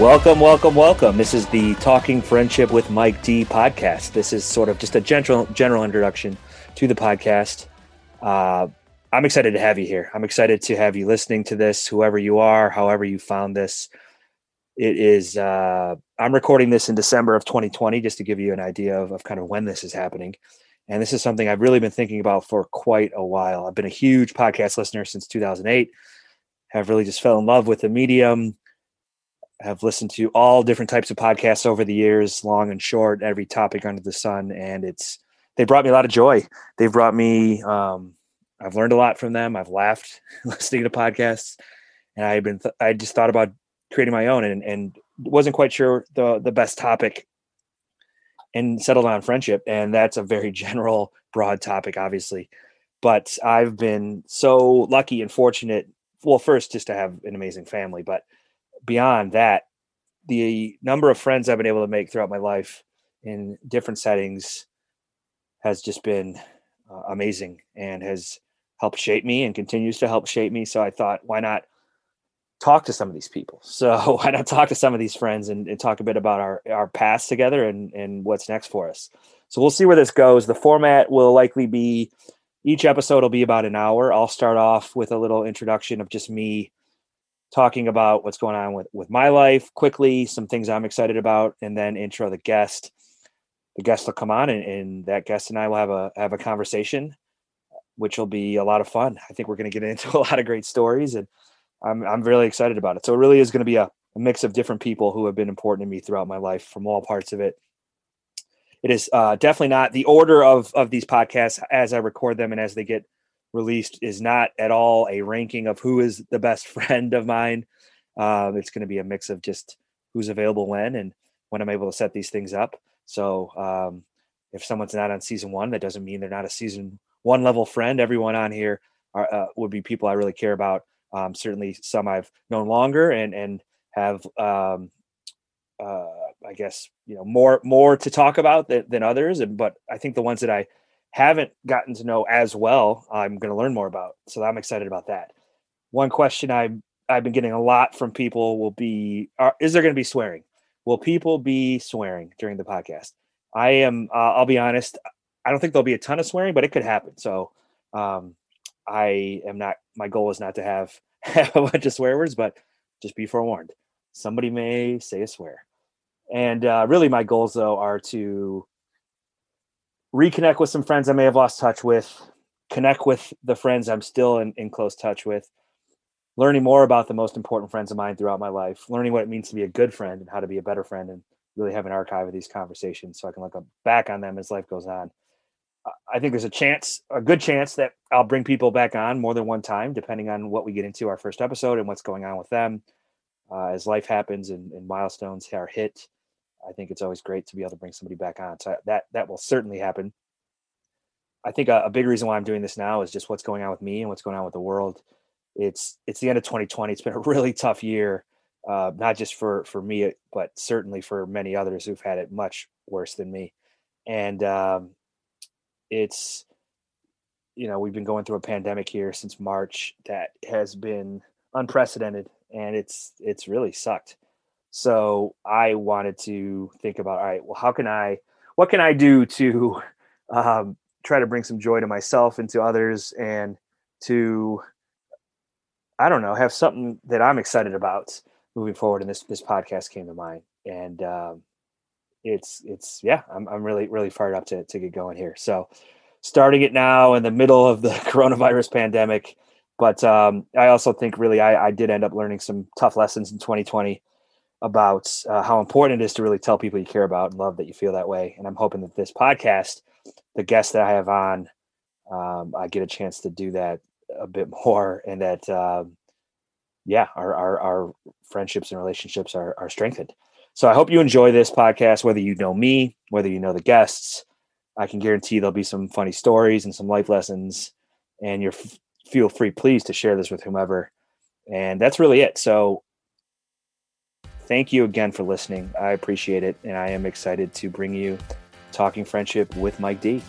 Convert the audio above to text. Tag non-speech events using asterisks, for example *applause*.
Welcome, welcome, welcome. This is the Talking Friendship with Mike D podcast. This is sort of just a general general introduction to the podcast. Uh, I'm excited to have you here. I'm excited to have you listening to this, whoever you are, however you found this. It is. Uh, I'm recording this in December of 2020, just to give you an idea of, of kind of when this is happening. And this is something I've really been thinking about for quite a while. I've been a huge podcast listener since 2008. Have really just fell in love with the medium have listened to all different types of podcasts over the years, long and short, every topic under the sun, and it's they brought me a lot of joy. They've brought me. Um, I've learned a lot from them. I've laughed *laughs* listening to podcasts, and I've been. Th- I just thought about creating my own, and and wasn't quite sure the the best topic, and settled on friendship, and that's a very *laughs* general, broad topic, obviously. But I've been so lucky and fortunate. Well, first, just to have an amazing family, but beyond that, the number of friends I've been able to make throughout my life in different settings has just been uh, amazing and has helped shape me and continues to help shape me. So I thought, why not talk to some of these people? *laughs* So why not talk to some of these friends and, and talk a bit about our, our past together and, and what's next for us. So we'll see where this goes. The format will likely be each episode will be about an hour. I'll start off with a little introduction of just me talking about what's going on with with my life quickly, some things I'm excited about, and then intro the guest. The guest will come on, and, and that guest and I will have a have a conversation, which will be a lot of fun. I think we're going to get *laughs* into a lot of great stories, and I'm I'm really excited about it. So it really is going to be a, a mix of different people who have been important to me throughout my life from all parts of it. It is uh, definitely not the order of of these podcasts as I record them and as they get released is not at all a ranking of who is the best *laughs* friend of mine. Um, it's going to be a mix of just who's available when and when I'm able to set these things up. So um, if someone's not on season one, that doesn't mean they're not a season one level friend. Everyone on here are, uh, would be people I really care about. Um, certainly some I've known longer and and have um, uh, I guess you know more more to talk about than, than others. And but I think the ones that I haven't gotten to know as well, I'm going to learn more about. So I'm excited about that. One question I I've been getting a lot from people will be: are, Is there going to be swearing? Will people be swearing during the podcast? I am. Uh, I'll be honest. I don't think there'll be a ton of swearing, but it could happen. So um, I am not. My goal is not to have, *laughs* have a bunch of swear words, but just be forewarned. Somebody may say a swear. And uh, really, my goals though are to reconnect with some friends I may have lost touch with, connect with the friends I'm still in, in close touch with, learning more about the most important friends of mine throughout my life, learning what it means to be a good friend and how to be a better friend, and really have an archive of these conversations so I can look back on them as life goes on. I think there's a chance, a good chance that I'll bring people back on more than one time, depending on what we get into our first episode and what's going on with them. Uh, as life happens and, and milestones are hit, I think it's always great to be able to bring somebody back on. So that that will certainly happen. I think a, a, big reason why I'm doing this now is just what's going on with me and what's going on with the world. It's it's the end of 2020. It's been a *laughs* really tough year, uh, not just for for me, but certainly for many others who've had it much worse than me. And um, it's you know we've been going through a pandemic here since March that has been unprecedented, and it's it's really sucked. So I wanted to think about, all right, well, how can I, what can I do to um, try to bring some joy to myself and to others and to, I don't know, have something that I'm excited about moving forward. And this, this podcast came to mind and um, it's, it's, yeah, I'm, I'm really, really fired up to, to get going here. So starting it now in the middle of the *laughs* coronavirus pandemic, but um, I also think really I, I did end up learning some tough lessons in 2020 about uh, how important it is to really tell people you care about and love that you feel that way. And I'm hoping that this podcast, the guests that I have on, um, I get a chance to do that a bit *laughs* more, and that um, yeah, our, our, our friendships and relationships are are strengthened. So I hope you enjoy this podcast, whether you know me, whether you know the guests. I can guarantee there'll be some funny stories and some life lessons, and you're f- feel free, please, to share this with whomever. And that's really it. So thank you again for listening. I appreciate it. And I am excited to bring you Talking Friendship with Mike D.